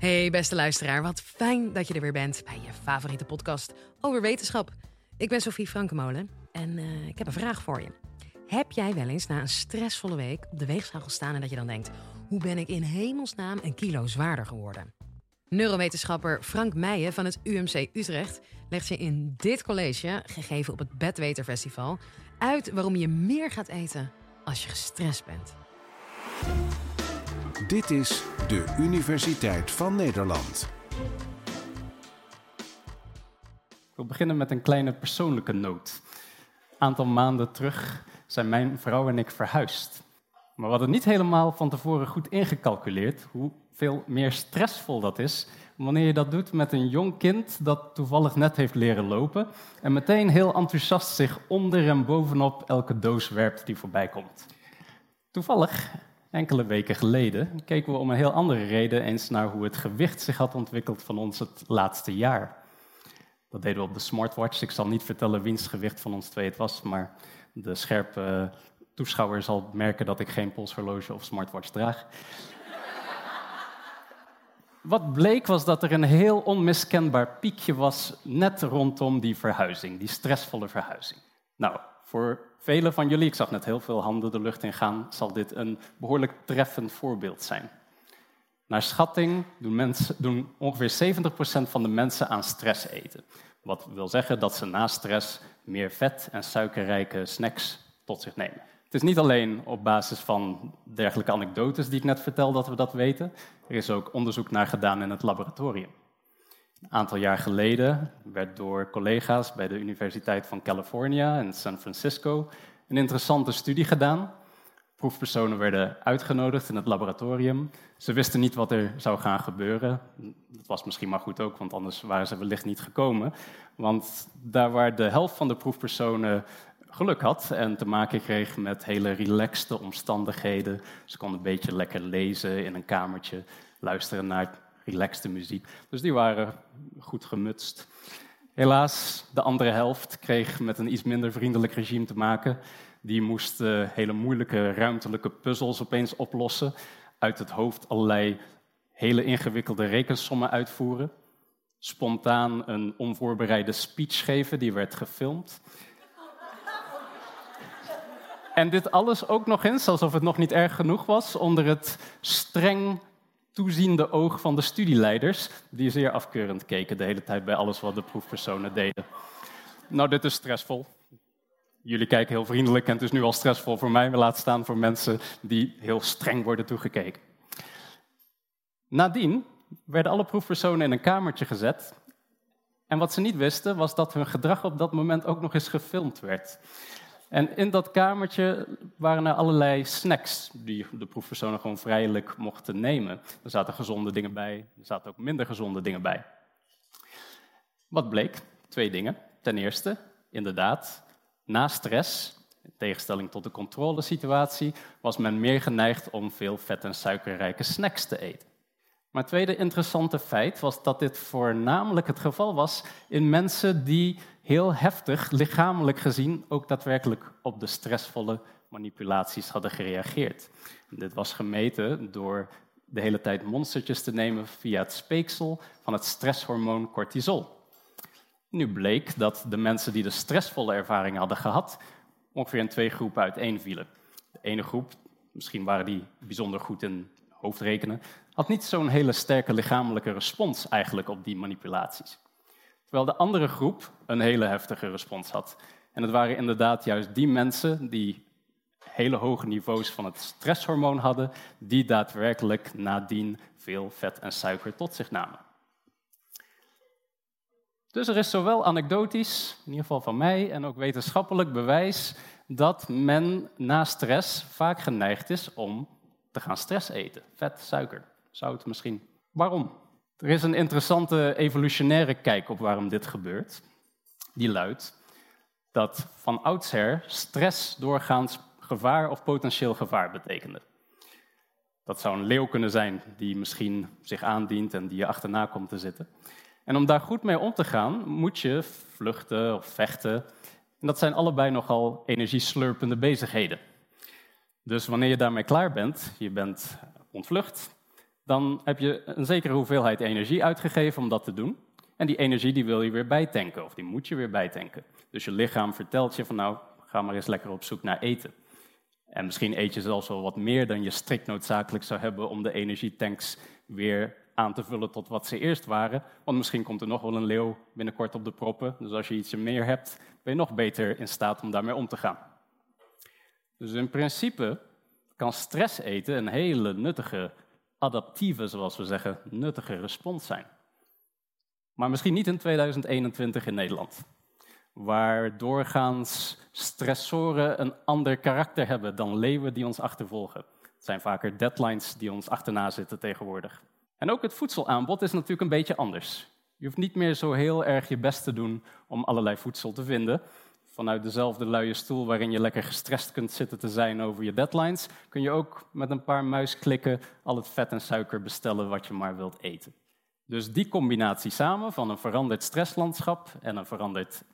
Hey beste luisteraar, wat fijn dat je er weer bent bij je favoriete podcast over wetenschap. Ik ben Sophie Frankemolen en uh, ik heb een vraag voor je. Heb jij wel eens na een stressvolle week op de weegschaal gestaan en dat je dan denkt: hoe ben ik in hemelsnaam een kilo zwaarder geworden? Neurowetenschapper Frank Meijen van het UMC Utrecht legt je in dit college, gegeven op het Bedweter Festival, uit waarom je meer gaat eten als je gestrest bent. Dit is de Universiteit van Nederland. Ik wil beginnen met een kleine persoonlijke noot. Een aantal maanden terug zijn mijn vrouw en ik verhuisd. Maar we hadden niet helemaal van tevoren goed ingecalculeerd hoeveel meer stressvol dat is wanneer je dat doet met een jong kind dat toevallig net heeft leren lopen en meteen heel enthousiast zich onder en bovenop elke doos werpt die voorbij komt. Toevallig Enkele weken geleden keken we om een heel andere reden eens naar hoe het gewicht zich had ontwikkeld van ons het laatste jaar. Dat deden we op de smartwatch. Ik zal niet vertellen wiens gewicht van ons twee het was, maar de scherpe toeschouwer zal merken dat ik geen polshorloge of smartwatch draag. Wat bleek was dat er een heel onmiskenbaar piekje was net rondom die verhuizing, die stressvolle verhuizing. Nou, voor velen van jullie, ik zag net heel veel handen de lucht in gaan, zal dit een behoorlijk treffend voorbeeld zijn. Naar schatting doen, mensen, doen ongeveer 70% van de mensen aan stress eten. Wat wil zeggen dat ze na stress meer vet en suikerrijke snacks tot zich nemen. Het is niet alleen op basis van dergelijke anekdotes die ik net vertel dat we dat weten. Er is ook onderzoek naar gedaan in het laboratorium. Een aantal jaar geleden werd door collega's bij de Universiteit van California in San Francisco een interessante studie gedaan. Proefpersonen werden uitgenodigd in het laboratorium. Ze wisten niet wat er zou gaan gebeuren. Dat was misschien maar goed ook, want anders waren ze wellicht niet gekomen. Want daar waar de helft van de proefpersonen geluk had en te maken kreeg met hele relaxte omstandigheden. Ze konden een beetje lekker lezen in een kamertje, luisteren naar relaxte muziek. Dus die waren goed gemutst. Helaas, de andere helft kreeg met een iets minder vriendelijk regime te maken. Die moest uh, hele moeilijke ruimtelijke puzzels opeens oplossen. Uit het hoofd allerlei hele ingewikkelde rekensommen uitvoeren. Spontaan een onvoorbereide speech geven, die werd gefilmd. En dit alles ook nog eens, alsof het nog niet erg genoeg was, onder het streng toeziende oog van de studieleiders, die zeer afkeurend keken de hele tijd bij alles wat de proefpersonen deden. Nou, dit is stressvol. Jullie kijken heel vriendelijk en het is nu al stressvol voor mij, maar laat staan voor mensen die heel streng worden toegekeken. Nadien werden alle proefpersonen in een kamertje gezet. En wat ze niet wisten, was dat hun gedrag op dat moment ook nog eens gefilmd werd. En in dat kamertje waren er allerlei snacks die de proefpersonen gewoon vrijelijk mochten nemen. Er zaten gezonde dingen bij, er zaten ook minder gezonde dingen bij. Wat bleek? Twee dingen. Ten eerste, inderdaad, na stress, in tegenstelling tot de controlesituatie, was men meer geneigd om veel vet- en suikerrijke snacks te eten. Maar het tweede interessante feit was dat dit voornamelijk het geval was in mensen die heel heftig, lichamelijk gezien, ook daadwerkelijk op de stressvolle manipulaties hadden gereageerd. dit was gemeten door de hele tijd monstertjes te nemen via het speeksel van het stresshormoon cortisol. Nu bleek dat de mensen die de stressvolle ervaring hadden gehad, ongeveer in twee groepen uiteenvielen. De ene groep, misschien waren die bijzonder goed in hoofdrekenen, had niet zo'n hele sterke lichamelijke respons eigenlijk op die manipulaties. Terwijl de andere groep een hele heftige respons had. En het waren inderdaad juist die mensen die hele hoge niveaus van het stresshormoon hadden, die daadwerkelijk nadien veel vet en suiker tot zich namen. Dus er is zowel anekdotisch, in ieder geval van mij, en ook wetenschappelijk bewijs dat men na stress vaak geneigd is om te gaan stress eten. Vet, suiker, zout misschien. Waarom? Er is een interessante evolutionaire kijk op waarom dit gebeurt. Die luidt dat van oudsher stress doorgaans gevaar of potentieel gevaar betekende. Dat zou een leeuw kunnen zijn die misschien zich aandient en die je achterna komt te zitten. En om daar goed mee om te gaan, moet je vluchten of vechten. En dat zijn allebei nogal energieslurpende bezigheden. Dus wanneer je daarmee klaar bent, je bent ontvlucht, dan heb je een zekere hoeveelheid energie uitgegeven om dat te doen. En die energie die wil je weer bijtanken, of die moet je weer bijtanken. Dus je lichaam vertelt je van nou, ga maar eens lekker op zoek naar eten. En misschien eet je zelfs wel wat meer dan je strikt noodzakelijk zou hebben om de energietanks weer aan te vullen tot wat ze eerst waren. Want misschien komt er nog wel een leeuw binnenkort op de proppen. Dus als je ietsje meer hebt, ben je nog beter in staat om daarmee om te gaan. Dus in principe kan stress eten een hele nuttige, adaptieve, zoals we zeggen, nuttige respons zijn. Maar misschien niet in 2021 in Nederland, waar doorgaans stressoren een ander karakter hebben dan leeuwen die ons achtervolgen. Het zijn vaker deadlines die ons achterna zitten tegenwoordig. En ook het voedselaanbod is natuurlijk een beetje anders. Je hoeft niet meer zo heel erg je best te doen om allerlei voedsel te vinden. Vanuit dezelfde luie stoel waarin je lekker gestrest kunt zitten te zijn over je deadlines, kun je ook met een paar muisklikken al het vet en suiker bestellen wat je maar wilt eten. Dus die combinatie samen van een veranderd stresslandschap en een veranderd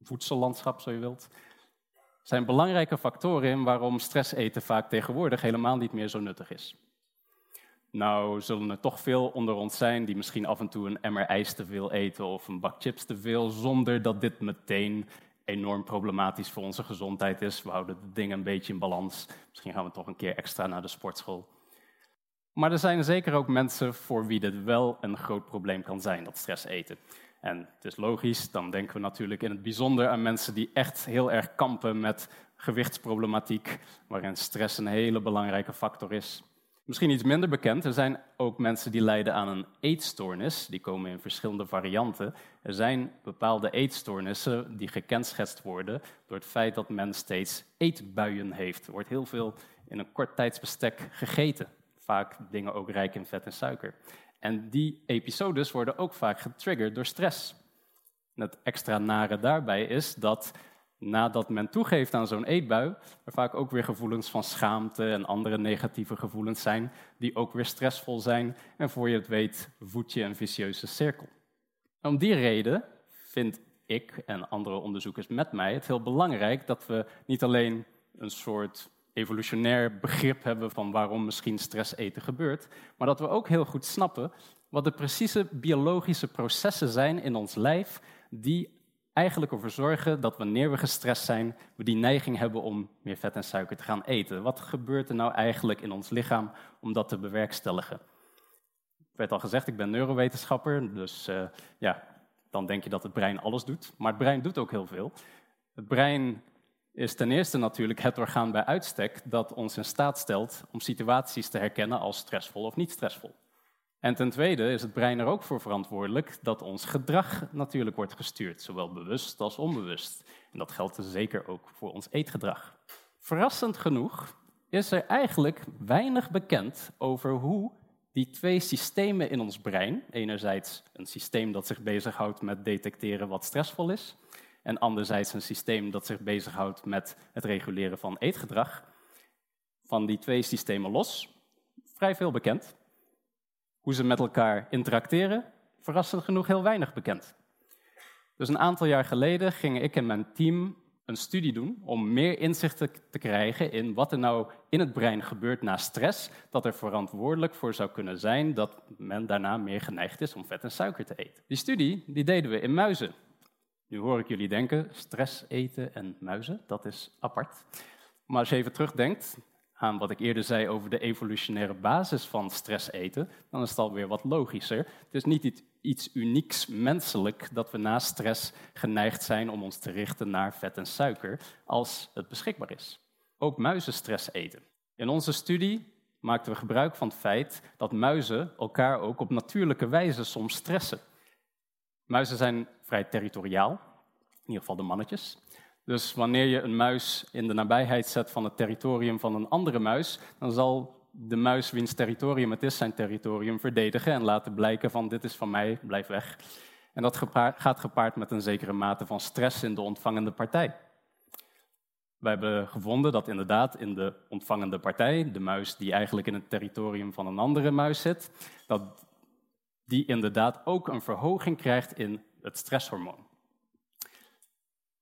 voedsellandschap, zo je wilt, zijn belangrijke factoren in waarom stress eten vaak tegenwoordig helemaal niet meer zo nuttig is. Nou zullen er toch veel onder ons zijn die misschien af en toe een emmer ijs te veel eten of een bak chips te veel, zonder dat dit meteen enorm problematisch voor onze gezondheid is. We houden de dingen een beetje in balans. Misschien gaan we toch een keer extra naar de sportschool. Maar er zijn zeker ook mensen voor wie dit wel een groot probleem kan zijn, dat stress eten. En het is logisch, dan denken we natuurlijk in het bijzonder aan mensen die echt heel erg kampen met gewichtsproblematiek, waarin stress een hele belangrijke factor is. Misschien iets minder bekend, er zijn ook mensen die lijden aan een eetstoornis. Die komen in verschillende varianten. Er zijn bepaalde eetstoornissen die gekenschetst worden door het feit dat men steeds eetbuien heeft. Er wordt heel veel in een kort tijdsbestek gegeten. Vaak dingen ook rijk in vet en suiker. En die episodes worden ook vaak getriggerd door stress. Het extra nare daarbij is dat nadat men toegeeft aan zo'n eetbui, er vaak ook weer gevoelens van schaamte en andere negatieve gevoelens zijn, die ook weer stressvol zijn. En voor je het weet, voed je een vicieuze cirkel. om die reden vind ik en andere onderzoekers met mij het heel belangrijk dat we niet alleen een soort evolutionair begrip hebben van waarom misschien stress eten gebeurt, maar dat we ook heel goed snappen wat de precieze biologische processen zijn in ons lijf die eigenlijk ervoor zorgen dat wanneer we gestrest zijn, we die neiging hebben om meer vet en suiker te gaan eten. Wat gebeurt er nou eigenlijk in ons lichaam om dat te bewerkstelligen? Ik werd al gezegd, ik ben neurowetenschapper, dus uh, ja, dan denk je dat het brein alles doet. Maar het brein doet ook heel veel. Het brein is ten eerste natuurlijk het orgaan bij uitstek dat ons in staat stelt om situaties te herkennen als stressvol of niet stressvol. En ten tweede is het brein er ook voor verantwoordelijk dat ons gedrag natuurlijk wordt gestuurd, zowel bewust als onbewust. En dat geldt dus zeker ook voor ons eetgedrag. Verrassend genoeg is er eigenlijk weinig bekend over hoe die twee systemen in ons brein, enerzijds een systeem dat zich bezighoudt met detecteren wat stressvol is, en anderzijds een systeem dat zich bezighoudt met het reguleren van eetgedrag, van die twee systemen los, vrij veel bekend. Hoe ze met elkaar interacteren, verrassend genoeg heel weinig bekend. Dus een aantal jaar geleden gingen ik en mijn team een studie doen om meer inzicht te krijgen in wat er nou in het brein gebeurt na stress, dat er verantwoordelijk voor zou kunnen zijn dat men daarna meer geneigd is om vet en suiker te eten. Die studie die deden we in muizen. Nu hoor ik jullie denken, stress eten en muizen, dat is apart. Maar als je even terugdenkt, aan wat ik eerder zei over de evolutionaire basis van stress eten, dan is het alweer wat logischer. Het is niet iets unieks menselijk dat we na stress geneigd zijn om ons te richten naar vet en suiker als het beschikbaar is. Ook muizen stress eten. In onze studie maakten we gebruik van het feit dat muizen elkaar ook op natuurlijke wijze soms stressen. Muizen zijn vrij territoriaal, in ieder geval de mannetjes. Dus wanneer je een muis in de nabijheid zet van het territorium van een andere muis, dan zal de muis wiens territorium het is, zijn territorium verdedigen en laten blijken van dit is van mij, blijf weg. En dat gaat gepaard met een zekere mate van stress in de ontvangende partij. We hebben gevonden dat inderdaad in de ontvangende partij, de muis die eigenlijk in het territorium van een andere muis zit, dat die inderdaad ook een verhoging krijgt in het stresshormoon.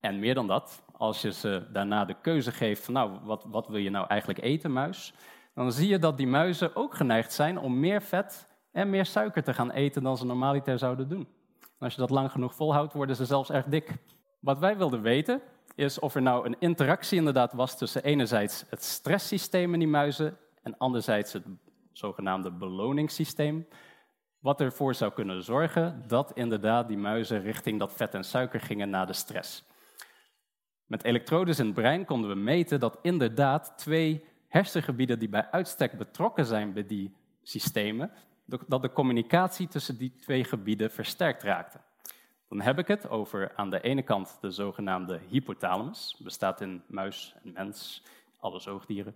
En meer dan dat, als je ze daarna de keuze geeft van nou, wat, wat wil je nou eigenlijk eten, muis? dan zie je dat die muizen ook geneigd zijn om meer vet en meer suiker te gaan eten dan ze normaliter zouden doen. En als je dat lang genoeg volhoudt, worden ze zelfs erg dik. Wat wij wilden weten is of er nou een interactie inderdaad was tussen enerzijds het stresssysteem in die muizen en anderzijds het zogenaamde beloningssysteem. Wat ervoor zou kunnen zorgen dat inderdaad die muizen richting dat vet en suiker gingen na de stress. Met elektrodes in het brein konden we meten dat inderdaad twee hersengebieden die bij uitstek betrokken zijn bij die systemen, dat de communicatie tussen die twee gebieden versterkt raakte. Dan heb ik het over aan de ene kant de zogenaamde hypothalamus, bestaat in muis en mens, alle zoogdieren.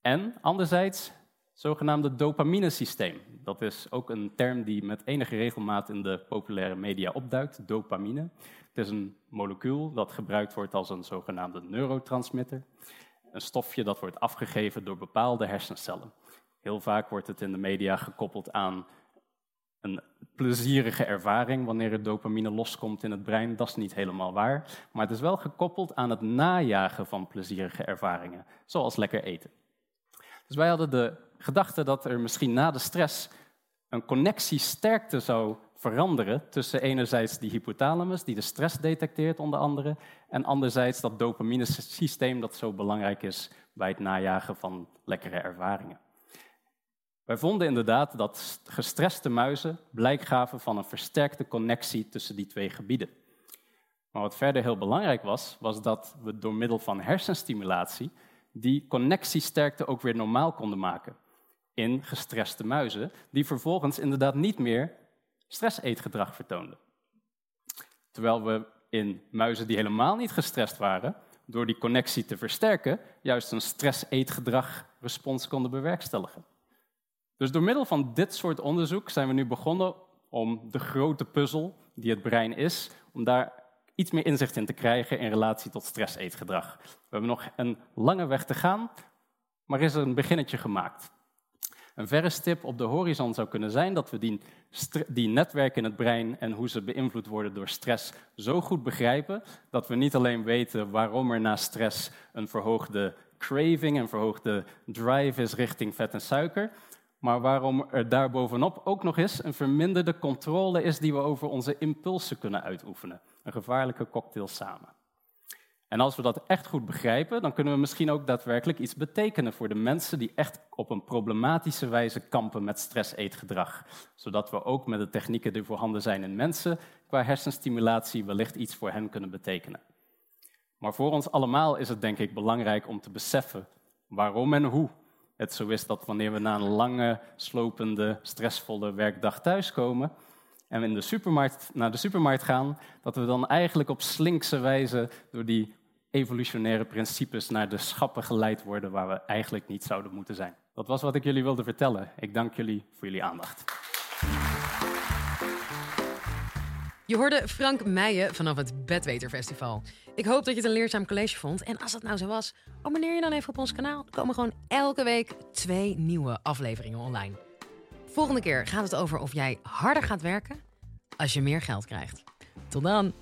En anderzijds zogenaamde dopaminesysteem. Dat is ook een term die met enige regelmaat in de populaire media opduikt, dopamine. Het is een molecuul dat gebruikt wordt als een zogenaamde neurotransmitter. Een stofje dat wordt afgegeven door bepaalde hersencellen. Heel vaak wordt het in de media gekoppeld aan een plezierige ervaring wanneer er dopamine loskomt in het brein. Dat is niet helemaal waar. Maar het is wel gekoppeld aan het najagen van plezierige ervaringen, zoals lekker eten. Dus wij hadden de gedachte dat er misschien na de stress een connectiesterkte zou veranderen tussen enerzijds die hypothalamus, die de stress detecteert onder andere, en anderzijds dat dopamine-systeem dat zo belangrijk is bij het najagen van lekkere ervaringen. Wij vonden inderdaad dat gestreste muizen blijk gaven van een versterkte connectie tussen die twee gebieden. Maar wat verder heel belangrijk was, was dat we door middel van hersenstimulatie die connectiesterkte ook weer normaal konden maken in gestreste muizen, die vervolgens inderdaad niet meer stresseetgedrag vertoonden. Terwijl we in muizen die helemaal niet gestrest waren, door die connectie te versterken, juist een stress-eetgedrag respons konden bewerkstelligen. Dus door middel van dit soort onderzoek zijn we nu begonnen om de grote puzzel die het brein is, om daar iets meer inzicht in te krijgen in relatie tot stress-eetgedrag. We hebben nog een lange weg te gaan, maar is er een beginnetje gemaakt. Een verre stip op de horizon zou kunnen zijn dat we die, die netwerken in het brein en hoe ze beïnvloed worden door stress zo goed begrijpen dat we niet alleen weten waarom er na stress een verhoogde craving, een verhoogde drive is richting vet en suiker, maar waarom er daarbovenop ook nog eens een verminderde controle is die we over onze impulsen kunnen uitoefenen. Een gevaarlijke cocktail samen. En als we dat echt goed begrijpen, dan kunnen we misschien ook daadwerkelijk iets betekenen voor de mensen die echt op een problematische wijze kampen met stress-eetgedrag. Zodat we ook met de technieken die voorhanden zijn in mensen qua hersenstimulatie wellicht iets voor hen kunnen betekenen. Maar voor ons allemaal is het denk ik belangrijk om te beseffen waarom en hoe het zo is dat wanneer we na een lange, slopende, stressvolle werkdag thuiskomen en we in de supermarkt, naar de supermarkt gaan, dat we dan eigenlijk op slinkse wijze door die evolutionaire principes naar de schappen geleid worden waar we eigenlijk niet zouden moeten zijn. Dat was wat ik jullie wilde vertellen. Ik dank jullie voor jullie aandacht. Je hoorde Frank Meijen vanaf het Bedweterfestival. Ik hoop dat je het een leerzaam college vond. En als dat nou zo was, abonneer je dan even op ons kanaal. Er komen gewoon elke week twee nieuwe afleveringen online. Volgende keer gaat het over of jij harder gaat werken als je meer geld krijgt. Tot dan!